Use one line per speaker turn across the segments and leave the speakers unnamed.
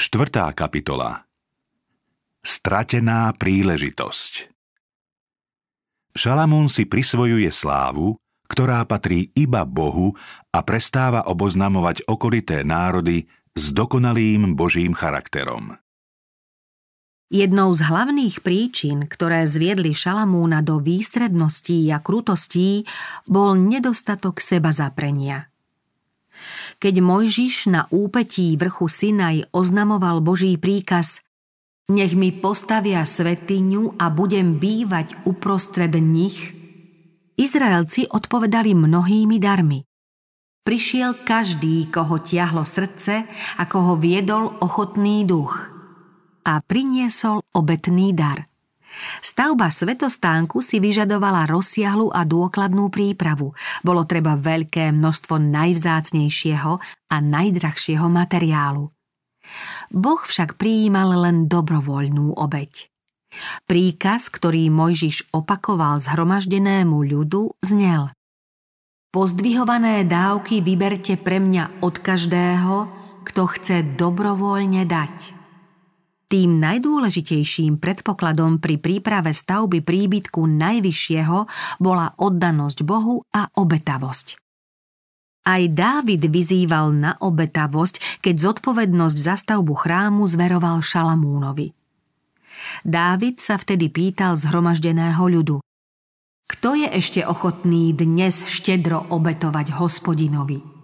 Štvrtá kapitola Stratená príležitosť Šalamún si prisvojuje slávu, ktorá patrí iba Bohu a prestáva oboznamovať okolité národy s dokonalým Božím charakterom.
Jednou z hlavných príčin, ktoré zviedli Šalamúna do výstredností a krutostí, bol nedostatok seba zaprenia. Keď Mojžiš na úpetí vrchu Sinaj oznamoval Boží príkaz Nech mi postavia svetiňu a budem bývať uprostred nich, Izraelci odpovedali mnohými darmi. Prišiel každý, koho tiahlo srdce a koho viedol ochotný duch – a priniesol obetný dar. Stavba svetostánku si vyžadovala rozsiahlu a dôkladnú prípravu. Bolo treba veľké množstvo najvzácnejšieho a najdrahšieho materiálu. Boh však prijímal len dobrovoľnú obeď. Príkaz, ktorý Mojžiš opakoval zhromaždenému ľudu, znel Pozdvihované dávky vyberte pre mňa od každého, kto chce dobrovoľne dať. Tým najdôležitejším predpokladom pri príprave stavby príbytku najvyššieho bola oddanosť Bohu a obetavosť. Aj Dávid vyzýval na obetavosť, keď zodpovednosť za stavbu chrámu zveroval Šalamúnovi. Dávid sa vtedy pýtal zhromaždeného ľudu. Kto je ešte ochotný dnes štedro obetovať hospodinovi?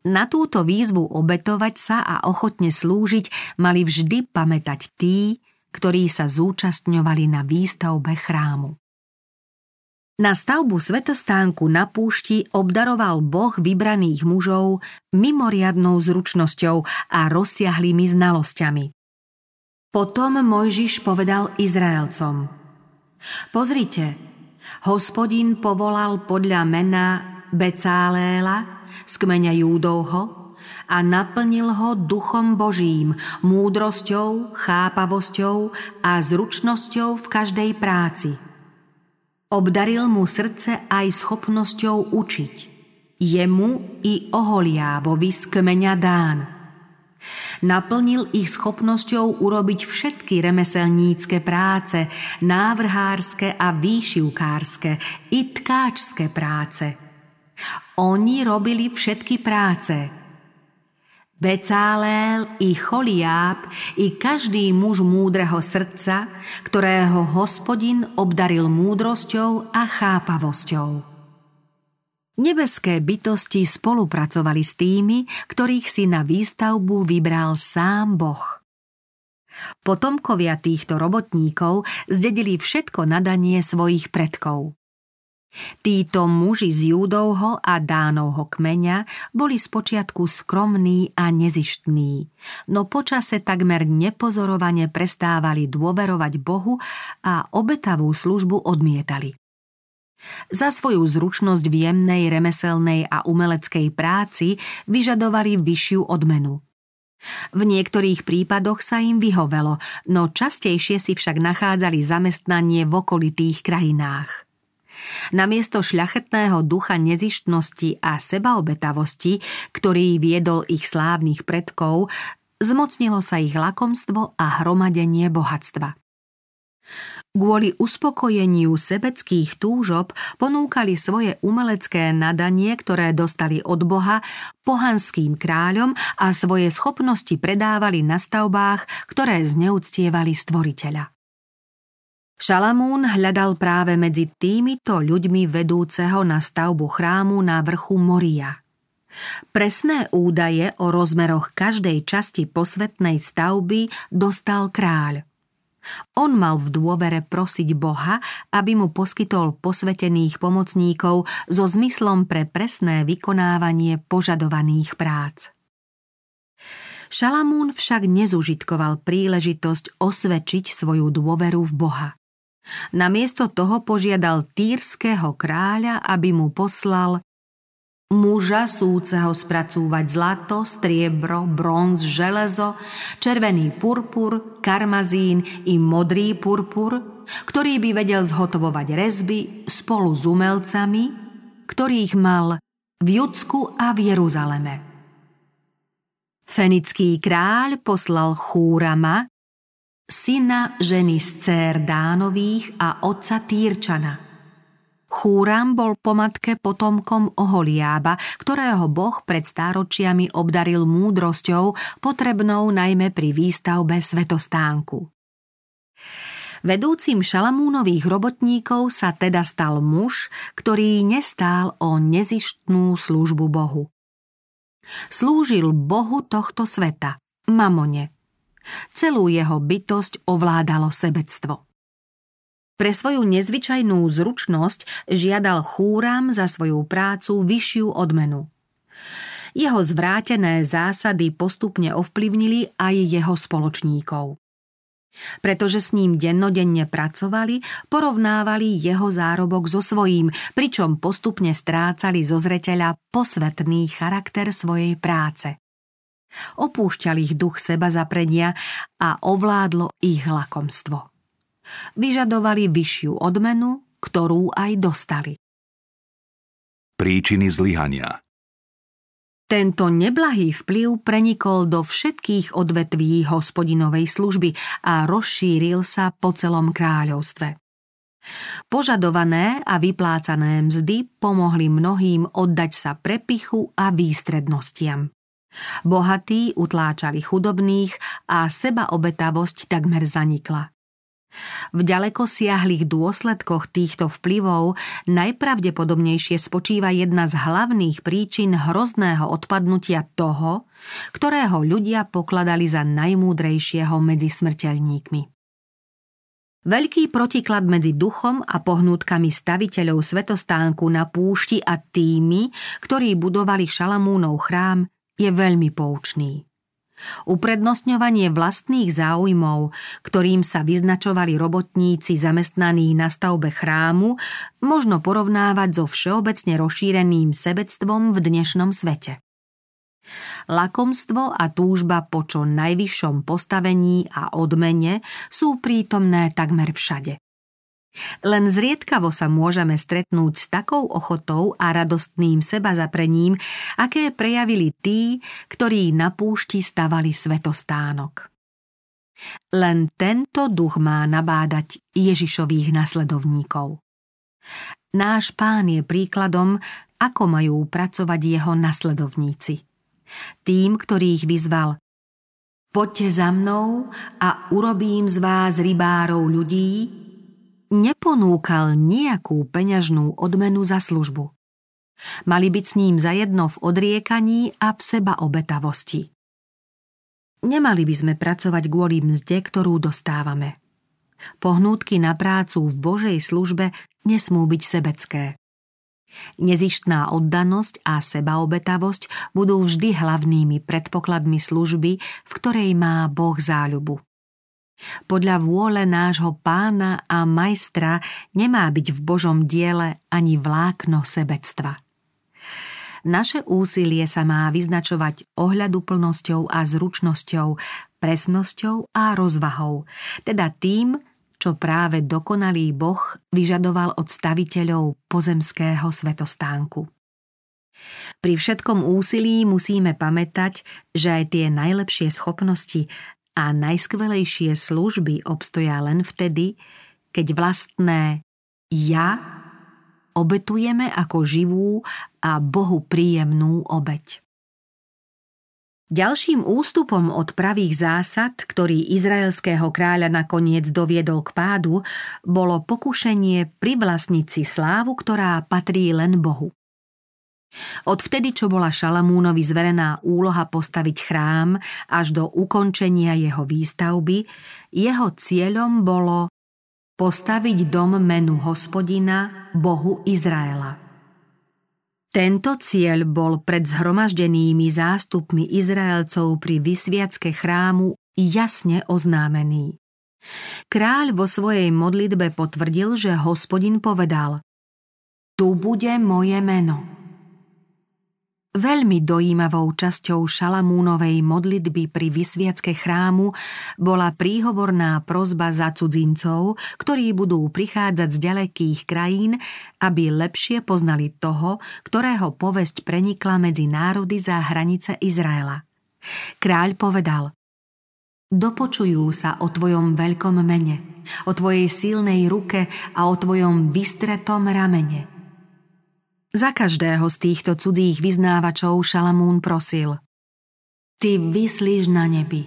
Na túto výzvu obetovať sa a ochotne slúžiť mali vždy pamätať tí, ktorí sa zúčastňovali na výstavbe chrámu. Na stavbu svetostánku na púšti obdaroval Boh vybraných mužov mimoriadnou zručnosťou a rozsiahlými znalosťami. Potom Mojžiš povedal Izraelcom Pozrite, hospodin povolal podľa mena Becáléla, z kmeňa Júdovho a naplnil ho duchom Božím, múdrosťou, chápavosťou a zručnosťou v každej práci. Obdaril mu srdce aj schopnosťou učiť. Jemu i Oholiábovi z kmeňa Dán. Naplnil ich schopnosťou urobiť všetky remeselnícke práce, návrhárske a výšivkárske i tkáčské práce – oni robili všetky práce. Becálel i Choliáb i každý muž múdreho srdca, ktorého hospodin obdaril múdrosťou a chápavosťou. Nebeské bytosti spolupracovali s tými, ktorých si na výstavbu vybral sám Boh. Potomkovia týchto robotníkov zdedili všetko nadanie svojich predkov. Títo muži z Júdovho a Dánovho kmeňa boli spočiatku skromní a nezištní, no počase takmer nepozorovane prestávali dôverovať Bohu a obetavú službu odmietali. Za svoju zručnosť v jemnej remeselnej a umeleckej práci vyžadovali vyššiu odmenu. V niektorých prípadoch sa im vyhovelo, no častejšie si však nachádzali zamestnanie v okolitých krajinách. Namiesto šľachetného ducha nezištnosti a sebaobetavosti, ktorý viedol ich slávnych predkov, zmocnilo sa ich lakomstvo a hromadenie bohatstva. Kvôli uspokojeniu sebeckých túžob ponúkali svoje umelecké nadanie, ktoré dostali od Boha, pohanským kráľom a svoje schopnosti predávali na stavbách, ktoré zneúctievali stvoriteľa. Šalamún hľadal práve medzi týmito ľuďmi vedúceho na stavbu chrámu na vrchu Moria. Presné údaje o rozmeroch každej časti posvetnej stavby dostal kráľ. On mal v dôvere prosiť Boha, aby mu poskytol posvetených pomocníkov so zmyslom pre presné vykonávanie požadovaných prác. Šalamún však nezužitkoval príležitosť osvedčiť svoju dôveru v Boha. Namiesto toho požiadal týrského kráľa, aby mu poslal muža súceho spracúvať zlato, striebro, bronz, železo, červený purpur, karmazín i modrý purpur, ktorý by vedel zhotovovať rezby spolu s umelcami, ktorých mal v Judsku a v Jeruzaleme. Fenický kráľ poslal Chúrama, syna ženy z cér Dánových a otca Týrčana. Chúram bol po matke potomkom Oholiába, ktorého boh pred stáročiami obdaril múdrosťou, potrebnou najmä pri výstavbe svetostánku. Vedúcim Šalamúnových robotníkov sa teda stal muž, ktorý nestál o nezištnú službu Bohu. Slúžil Bohu tohto sveta, mamone. Celú jeho bytosť ovládalo sebectvo. Pre svoju nezvyčajnú zručnosť žiadal chúram za svoju prácu vyššiu odmenu. Jeho zvrátené zásady postupne ovplyvnili aj jeho spoločníkov. Pretože s ním dennodenne pracovali, porovnávali jeho zárobok so svojím, pričom postupne strácali zo zreteľa posvetný charakter svojej práce. Opúšťal ich duch seba zaprenia a ovládlo ich lakomstvo. Vyžadovali vyššiu odmenu, ktorú aj dostali.
Príčiny zlyhania
tento neblahý vplyv prenikol do všetkých odvetví hospodinovej služby a rozšíril sa po celom kráľovstve. Požadované a vyplácané mzdy pomohli mnohým oddať sa prepichu a výstrednostiam. Bohatí utláčali chudobných a sebaobetavosť takmer zanikla. V ďaleko siahlých dôsledkoch týchto vplyvov najpravdepodobnejšie spočíva jedna z hlavných príčin hrozného odpadnutia toho, ktorého ľudia pokladali za najmúdrejšieho medzi smrteľníkmi. Veľký protiklad medzi duchom a pohnútkami staviteľov svetostánku na púšti a tými, ktorí budovali Šalamúnov chrám, je veľmi poučný. Uprednostňovanie vlastných záujmov, ktorým sa vyznačovali robotníci zamestnaní na stavbe chrámu, možno porovnávať so všeobecne rozšíreným sebectvom v dnešnom svete. Lakomstvo a túžba po čo najvyššom postavení a odmene sú prítomné takmer všade. Len zriedkavo sa môžeme stretnúť s takou ochotou a radostným seba zaprením, aké prejavili tí, ktorí na púšti stavali svetostánok. Len tento duch má nabádať Ježišových nasledovníkov. Náš pán je príkladom, ako majú pracovať jeho nasledovníci. Tým, ktorých vyzval Poďte za mnou a urobím z vás rybárov ľudí, neponúkal nejakú peňažnú odmenu za službu. Mali byť s ním zajedno v odriekaní a v seba obetavosti. Nemali by sme pracovať kvôli mzde, ktorú dostávame. Pohnútky na prácu v Božej službe nesmú byť sebecké. Nezištná oddanosť a sebaobetavosť budú vždy hlavnými predpokladmi služby, v ktorej má Boh záľubu. Podľa vôle nášho pána a majstra nemá byť v Božom diele ani vlákno sebectva. Naše úsilie sa má vyznačovať ohľaduplnosťou a zručnosťou, presnosťou a rozvahou, teda tým, čo práve dokonalý Boh vyžadoval od staviteľov pozemského svetostánku. Pri všetkom úsilí musíme pamätať, že aj tie najlepšie schopnosti a najskvelejšie služby obstoja len vtedy, keď vlastné ja obetujeme ako živú a Bohu príjemnú obeď. Ďalším ústupom od pravých zásad, ktorý izraelského kráľa nakoniec doviedol k pádu, bolo pokušenie privlastniť si slávu, ktorá patrí len Bohu. Odvtedy, čo bola Šalamúnovi zverená úloha postaviť chrám až do ukončenia jeho výstavby, jeho cieľom bolo postaviť dom menu hospodina, Bohu Izraela. Tento cieľ bol pred zhromaždenými zástupmi Izraelcov pri vysviacke chrámu jasne oznámený. Kráľ vo svojej modlitbe potvrdil, že hospodin povedal Tu bude moje meno. Veľmi dojímavou časťou Šalamúnovej modlitby pri vysviacke chrámu bola príhovorná prozba za cudzincov, ktorí budú prichádzať z ďalekých krajín, aby lepšie poznali toho, ktorého povesť prenikla medzi národy za hranice Izraela. Kráľ povedal Dopočujú sa o tvojom veľkom mene, o tvojej silnej ruke a o tvojom vystretom ramene. Za každého z týchto cudzích vyznávačov Šalamún prosil Ty vyslíš na nebi,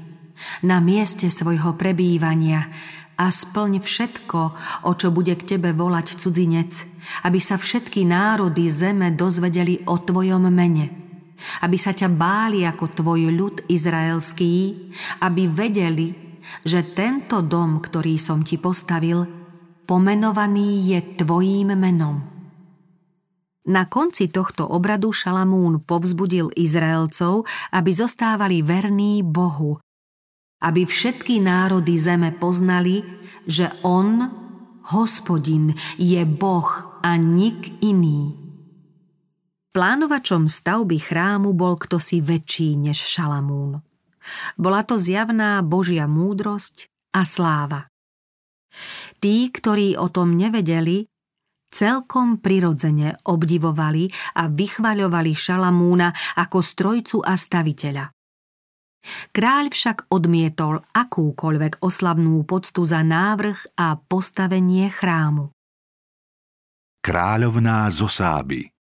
na mieste svojho prebývania a splň všetko, o čo bude k tebe volať cudzinec, aby sa všetky národy zeme dozvedeli o tvojom mene – aby sa ťa báli ako tvoj ľud izraelský, aby vedeli, že tento dom, ktorý som ti postavil, pomenovaný je tvojím menom. Na konci tohto obradu Šalamún povzbudil Izraelcov, aby zostávali verní Bohu, aby všetky národy zeme poznali, že On, hospodin, je Boh a nik iný. Plánovačom stavby chrámu bol kto si väčší než Šalamún. Bola to zjavná Božia múdrosť a sláva. Tí, ktorí o tom nevedeli, celkom prirodzene obdivovali a vychvaľovali Šalamúna ako strojcu a staviteľa. Kráľ však odmietol akúkoľvek oslavnú poctu za návrh a postavenie chrámu.
Kráľovná Zosáby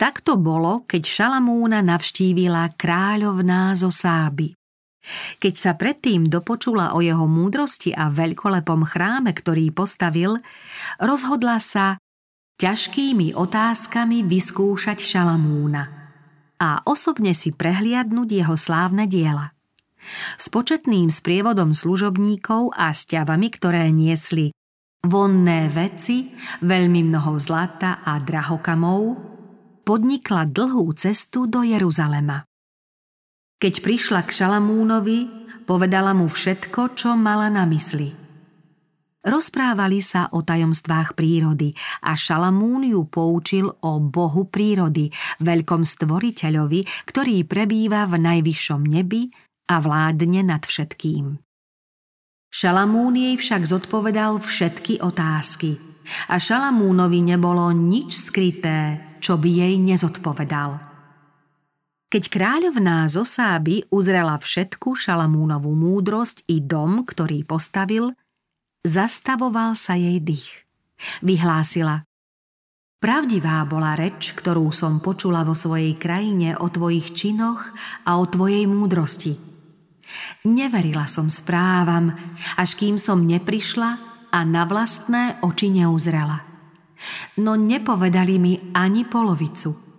tak to bolo, keď Šalamúna navštívila kráľovná zo Sáby. Keď sa predtým dopočula o jeho múdrosti a veľkolepom chráme, ktorý postavil, rozhodla sa ťažkými otázkami vyskúšať Šalamúna a osobne si prehliadnúť jeho slávne diela. S početným sprievodom služobníkov a sťavami, ktoré niesli vonné veci, veľmi mnoho zlata a drahokamov, podnikla dlhú cestu do Jeruzalema. Keď prišla k Šalamúnovi, povedala mu všetko, čo mala na mysli. Rozprávali sa o tajomstvách prírody a Šalamún ju poučil o Bohu prírody, veľkom stvoriteľovi, ktorý prebýva v najvyššom nebi a vládne nad všetkým. Šalamún jej však zodpovedal všetky otázky a Šalamúnovi nebolo nič skryté, čo by jej nezodpovedal. Keď kráľovná Zosáby uzrela všetku Šalamúnovú múdrosť i dom, ktorý postavil, zastavoval sa jej dých. Vyhlásila Pravdivá bola reč, ktorú som počula vo svojej krajine o tvojich činoch a o tvojej múdrosti. Neverila som správam, až kým som neprišla a na vlastné oči neuzrela no nepovedali mi ani polovicu.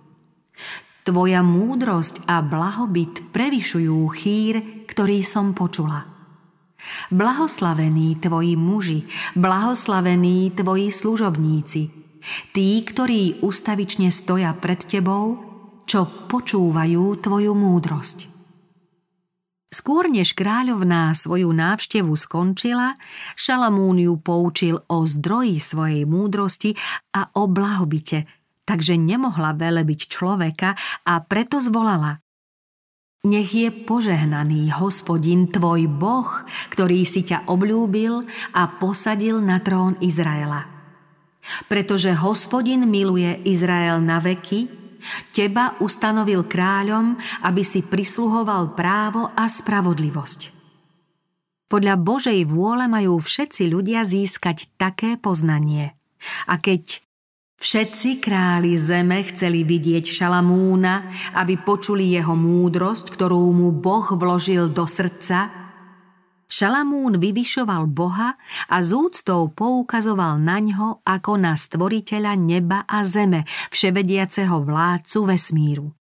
Tvoja múdrosť a blahobyt prevyšujú chýr, ktorý som počula. Blahoslavení tvoji muži, blahoslavení tvoji služobníci, tí, ktorí ustavične stoja pred tebou, čo počúvajú tvoju múdrosť. Skôr než kráľovná svoju návštevu skončila, Šalamún ju poučil o zdroji svojej múdrosti a o blahobite, takže nemohla velebiť človeka a preto zvolala. Nech je požehnaný hospodin tvoj Boh, ktorý si ťa obľúbil a posadil na trón Izraela. Pretože hospodin miluje Izrael na veky, Teba ustanovil kráľom, aby si prisluhoval právo a spravodlivosť. Podľa Božej vôle majú všetci ľudia získať také poznanie. A keď všetci králi zeme chceli vidieť Šalamúna, aby počuli jeho múdrosť, ktorú mu Boh vložil do srdca, Šalamún vyvyšoval Boha a z úctou poukazoval na ňo ako na stvoriteľa neba a zeme, vševediaceho vládcu vesmíru.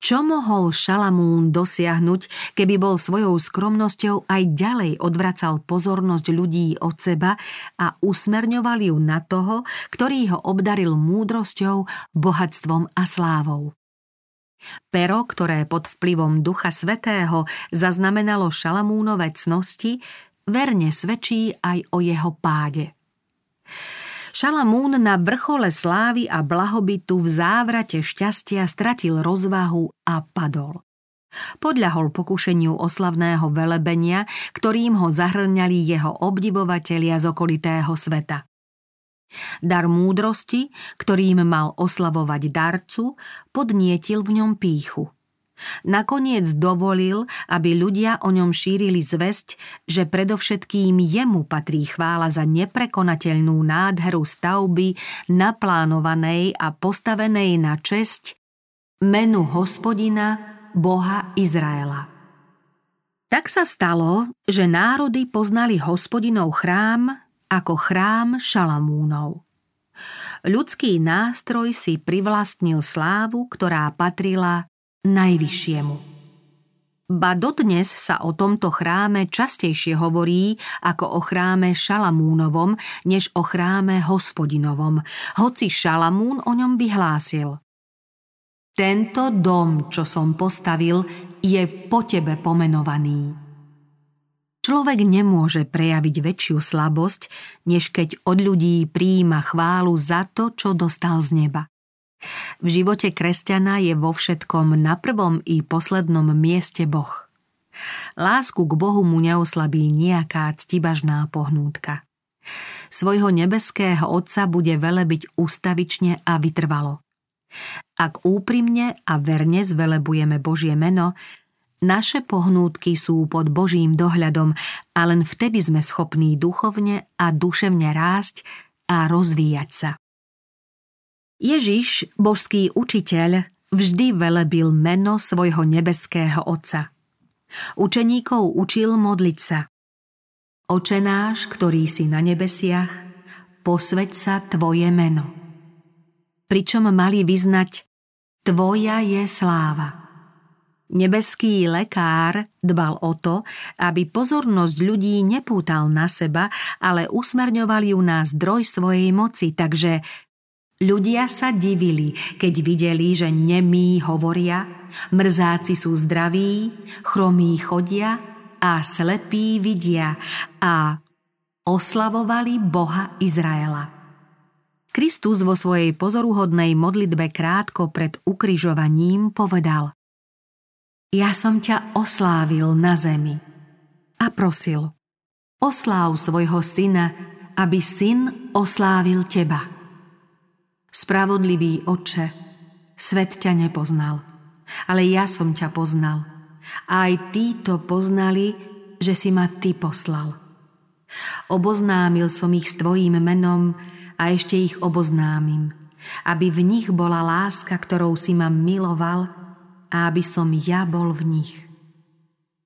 Čo mohol Šalamún dosiahnuť, keby bol svojou skromnosťou aj ďalej odvracal pozornosť ľudí od seba a usmerňoval ju na toho, ktorý ho obdaril múdrosťou, bohatstvom a slávou? Pero, ktoré pod vplyvom Ducha Svetého zaznamenalo Šalamúnové cnosti, verne svedčí aj o jeho páde. Šalamún na vrchole slávy a blahobytu v závrate šťastia stratil rozvahu a padol. Podľahol pokušeniu oslavného velebenia, ktorým ho zahrňali jeho obdivovatelia z okolitého sveta. Dar múdrosti, ktorým mal oslavovať darcu, podnietil v ňom píchu. Nakoniec dovolil, aby ľudia o ňom šírili zväzť, že predovšetkým jemu patrí chvála za neprekonateľnú nádheru stavby naplánovanej a postavenej na česť menu hospodina Boha Izraela. Tak sa stalo, že národy poznali hospodinov chrám ako chrám Šalamúnov. Ľudský nástroj si privlastnil slávu, ktorá patrila Najvyššiemu. Ba dodnes sa o tomto chráme častejšie hovorí ako o chráme Šalamúnovom, než o chráme hospodinovom, hoci Šalamún o ňom vyhlásil. Tento dom, čo som postavil, je po tebe pomenovaný. Človek nemôže prejaviť väčšiu slabosť, než keď od ľudí príjima chválu za to, čo dostal z neba. V živote kresťana je vo všetkom na prvom i poslednom mieste Boh. Lásku k Bohu mu neoslabí nejaká ctibažná pohnútka. Svojho nebeského Otca bude velebiť ústavične a vytrvalo. Ak úprimne a verne zvelebujeme Božie meno, naše pohnútky sú pod Božím dohľadom a len vtedy sme schopní duchovne a duševne rásť a rozvíjať sa. Ježiš, božský učiteľ, vždy velebil meno svojho nebeského Otca. Učeníkov učil modliť sa. Oče náš, ktorý si na nebesiach, posveď sa Tvoje meno. Pričom mali vyznať Tvoja je sláva. Nebeský lekár dbal o to, aby pozornosť ľudí nepútal na seba, ale usmerňoval ju na zdroj svojej moci, takže Ľudia sa divili, keď videli, že nemí hovoria, mrzáci sú zdraví, chromí chodia a slepí vidia a oslavovali Boha Izraela. Kristus vo svojej pozoruhodnej modlitbe krátko pred ukrižovaním povedal Ja som ťa oslávil na zemi a prosil Osláv svojho syna, aby syn oslávil teba. Spravodlivý oče, svet ťa nepoznal, ale ja som ťa poznal. A aj títo poznali, že si ma ty poslal. Oboznámil som ich s tvojím menom a ešte ich oboznámim, aby v nich bola láska, ktorou si ma miloval a aby som ja bol v nich.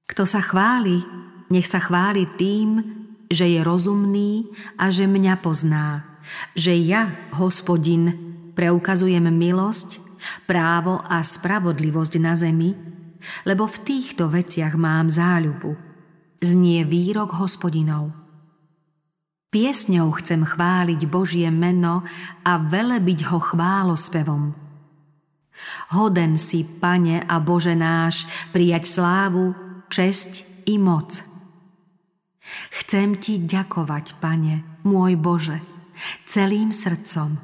Kto sa chváli, nech sa chváli tým, že je rozumný a že mňa pozná že ja, hospodin, preukazujem milosť, právo a spravodlivosť na zemi, lebo v týchto veciach mám záľubu. Znie výrok hospodinov. Piesňou chcem chváliť Božie meno a velebiť ho chválospevom. Hoden si, Pane a Bože náš, prijať slávu, česť i moc. Chcem Ti ďakovať, Pane, môj Bože, celým srdcom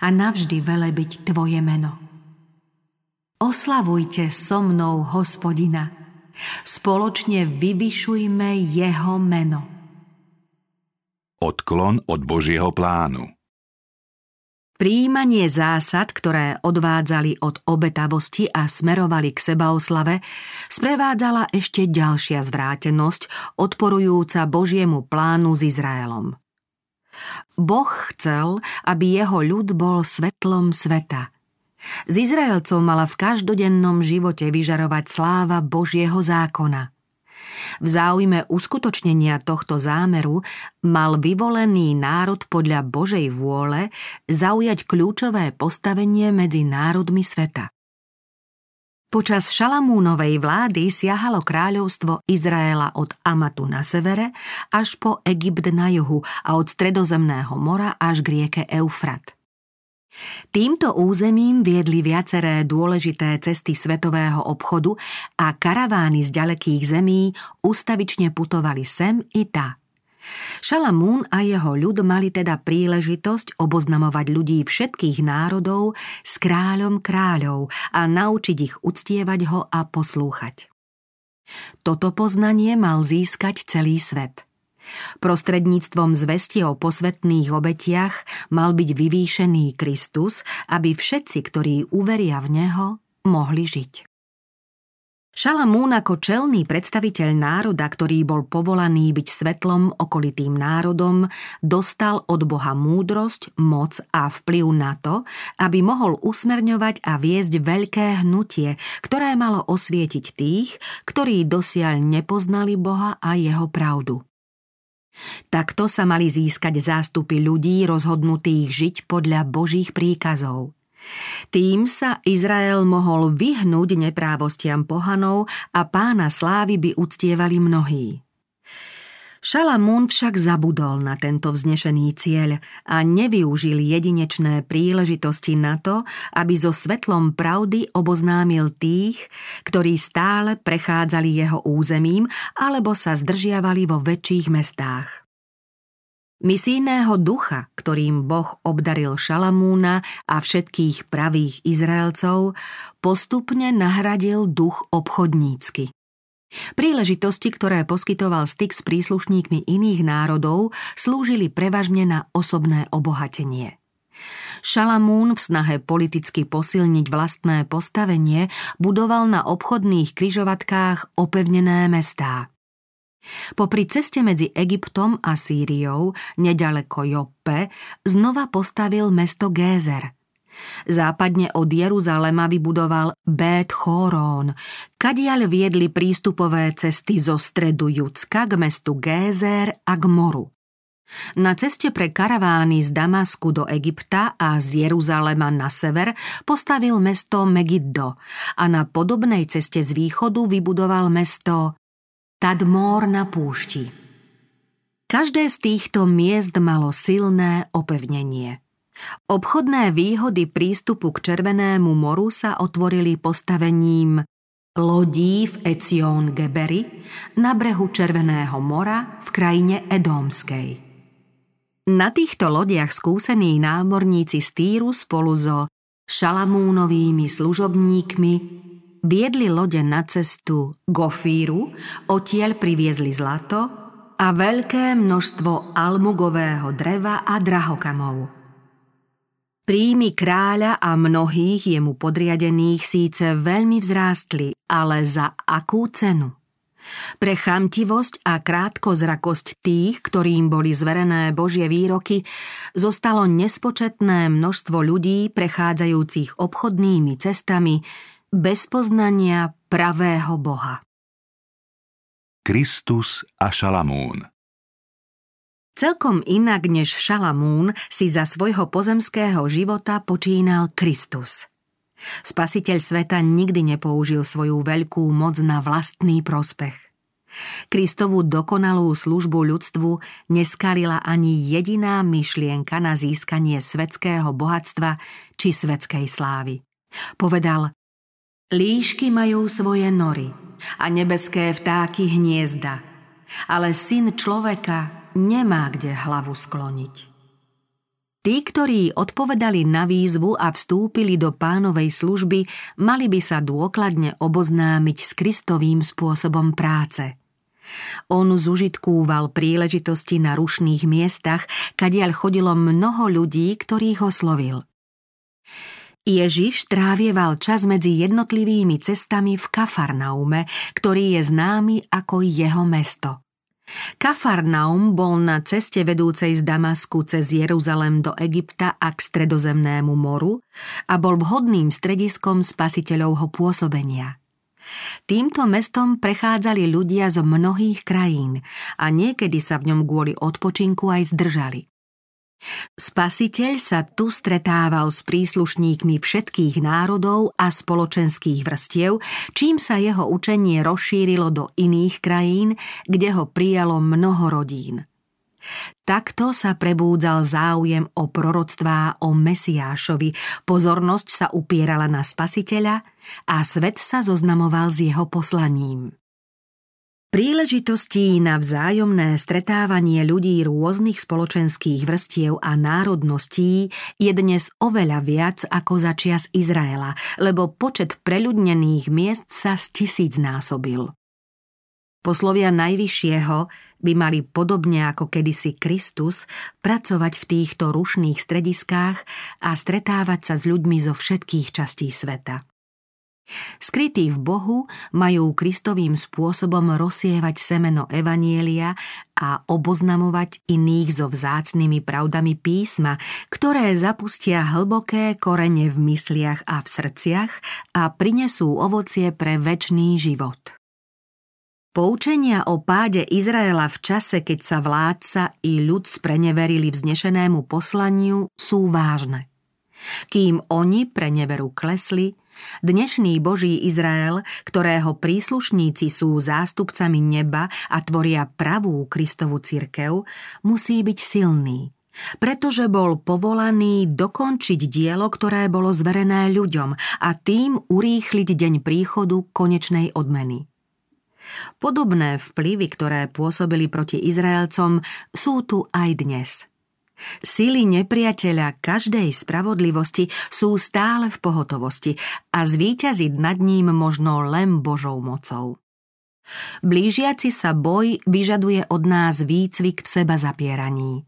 a navždy velebiť Tvoje meno. Oslavujte so mnou hospodina, spoločne vyvyšujme jeho meno.
Odklon od Božieho plánu
Príjmanie zásad, ktoré odvádzali od obetavosti a smerovali k sebaoslave, sprevádzala ešte ďalšia zvrátenosť, odporujúca Božiemu plánu s Izraelom. Boh chcel, aby jeho ľud bol svetlom sveta. Z Izraelcov mala v každodennom živote vyžarovať sláva Božieho zákona. V záujme uskutočnenia tohto zámeru mal vyvolený národ podľa Božej vôle zaujať kľúčové postavenie medzi národmi sveta. Počas Šalamúnovej vlády siahalo kráľovstvo Izraela od Amatu na severe až po Egypt na juhu a od Stredozemného mora až k rieke Eufrat. Týmto územím viedli viaceré dôležité cesty svetového obchodu a karavány z ďalekých zemí ustavične putovali sem i tá. Šalamún a jeho ľud mali teda príležitosť oboznamovať ľudí všetkých národov s kráľom kráľov a naučiť ich uctievať ho a poslúchať. Toto poznanie mal získať celý svet. Prostredníctvom zvesti o posvetných obetiach mal byť vyvýšený Kristus, aby všetci, ktorí uveria v Neho, mohli žiť. Šalamún ako čelný predstaviteľ národa, ktorý bol povolaný byť svetlom okolitým národom, dostal od Boha múdrosť, moc a vplyv na to, aby mohol usmerňovať a viesť veľké hnutie, ktoré malo osvietiť tých, ktorí dosiaľ nepoznali Boha a jeho pravdu. Takto sa mali získať zástupy ľudí rozhodnutých žiť podľa Božích príkazov – tým sa Izrael mohol vyhnúť neprávostiam pohanov a pána slávy by uctievali mnohí. Šalamún však zabudol na tento vznešený cieľ a nevyužil jedinečné príležitosti na to, aby so svetlom pravdy oboznámil tých, ktorí stále prechádzali jeho územím alebo sa zdržiavali vo väčších mestách. Misijného ducha, ktorým Boh obdaril Šalamúna a všetkých pravých Izraelcov, postupne nahradil duch obchodnícky. Príležitosti, ktoré poskytoval styk s príslušníkmi iných národov, slúžili prevažne na osobné obohatenie. Šalamún v snahe politicky posilniť vlastné postavenie budoval na obchodných kryžovatkách opevnené mestá. Popri ceste medzi Egyptom a Sýriou, nedaleko Joppe, znova postavil mesto Gézer. Západne od Jeruzalema vybudoval Bet Chorón, kadiaľ viedli prístupové cesty zo stredu Judska k mestu Gézer a k moru. Na ceste pre karavány z Damasku do Egypta a z Jeruzalema na sever postavil mesto Megiddo a na podobnej ceste z východu vybudoval mesto Tadmór na púšti. Každé z týchto miest malo silné opevnenie. Obchodné výhody prístupu k Červenému moru sa otvorili postavením lodí v Ecion Geberi na brehu Červeného mora v krajine Edómskej. Na týchto lodiach skúsení námorníci z Týru spolu so šalamúnovými služobníkmi viedli lode na cestu Gofíru, odtiaľ priviezli zlato a veľké množstvo almugového dreva a drahokamov. Príjmy kráľa a mnohých jemu podriadených síce veľmi vzrástli, ale za akú cenu? Pre chamtivosť a krátkozrakosť tých, ktorým boli zverené Božie výroky, zostalo nespočetné množstvo ľudí prechádzajúcich obchodnými cestami, bez poznania pravého Boha.
Kristus a Šalamún
Celkom inak než Šalamún si za svojho pozemského života počínal Kristus. Spasiteľ sveta nikdy nepoužil svoju veľkú moc na vlastný prospech. Kristovú dokonalú službu ľudstvu neskalila ani jediná myšlienka na získanie svetského bohatstva či svetskej slávy. Povedal, Líšky majú svoje nory a nebeské vtáky hniezda, ale syn človeka nemá kde hlavu skloniť. Tí, ktorí odpovedali na výzvu a vstúpili do pánovej služby, mali by sa dôkladne oboznámiť s Kristovým spôsobom práce. On zužitkúval príležitosti na rušných miestach, kadiaľ chodilo mnoho ľudí, ktorých oslovil. Ježiš trávieval čas medzi jednotlivými cestami v Kafarnaume, ktorý je známy ako jeho mesto. Kafarnaum bol na ceste vedúcej z Damasku cez Jeruzalem do Egypta a k stredozemnému moru a bol vhodným strediskom spasiteľovho pôsobenia. Týmto mestom prechádzali ľudia z mnohých krajín a niekedy sa v ňom kvôli odpočinku aj zdržali. Spasiteľ sa tu stretával s príslušníkmi všetkých národov a spoločenských vrstiev, čím sa jeho učenie rozšírilo do iných krajín, kde ho prijalo mnoho rodín. Takto sa prebúdzal záujem o proroctvá o Mesiášovi, pozornosť sa upierala na spasiteľa a svet sa zoznamoval s jeho poslaním. Príležitostí na vzájomné stretávanie ľudí rôznych spoločenských vrstiev a národností je dnes oveľa viac ako začias Izraela, lebo počet preľudnených miest sa tisíc násobil. Poslovia Najvyššieho by mali podobne ako kedysi Kristus pracovať v týchto rušných strediskách a stretávať sa s ľuďmi zo všetkých častí sveta. Skrytí v Bohu majú Kristovým spôsobom rozsievať semeno Evanielia a oboznamovať iných so vzácnými pravdami písma, ktoré zapustia hlboké korene v mysliach a v srdciach a prinesú ovocie pre väčší život. Poučenia o páde Izraela v čase, keď sa vládca i ľud spreneverili vznešenému poslaniu, sú vážne. Kým oni pre neveru klesli, Dnešný Boží Izrael, ktorého príslušníci sú zástupcami neba a tvoria pravú Kristovu cirkev, musí byť silný, pretože bol povolaný dokončiť dielo, ktoré bolo zverené ľuďom a tým urýchliť deň príchodu konečnej odmeny. Podobné vplyvy, ktoré pôsobili proti Izraelcom, sú tu aj dnes – Sily nepriateľa každej spravodlivosti sú stále v pohotovosti a zvíťaziť nad ním možno len Božou mocou. Blížiaci sa boj vyžaduje od nás výcvik v seba zapieraní.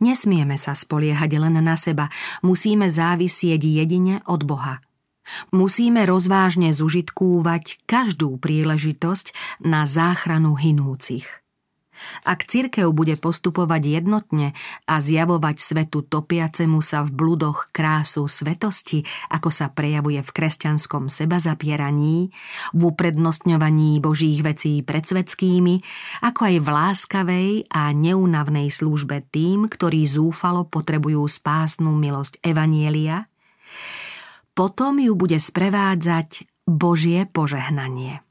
Nesmieme sa spoliehať len na seba, musíme závisieť jedine od Boha. Musíme rozvážne zužitkúvať každú príležitosť na záchranu hinúcich. Ak cirkev bude postupovať jednotne a zjavovať svetu topiacemu sa v bludoch krásu svetosti, ako sa prejavuje v kresťanskom sebazapieraní, v uprednostňovaní božích vecí pred svetskými, ako aj v láskavej a neunavnej službe tým, ktorí zúfalo potrebujú spásnu milosť Evanielia, potom ju bude sprevádzať Božie požehnanie.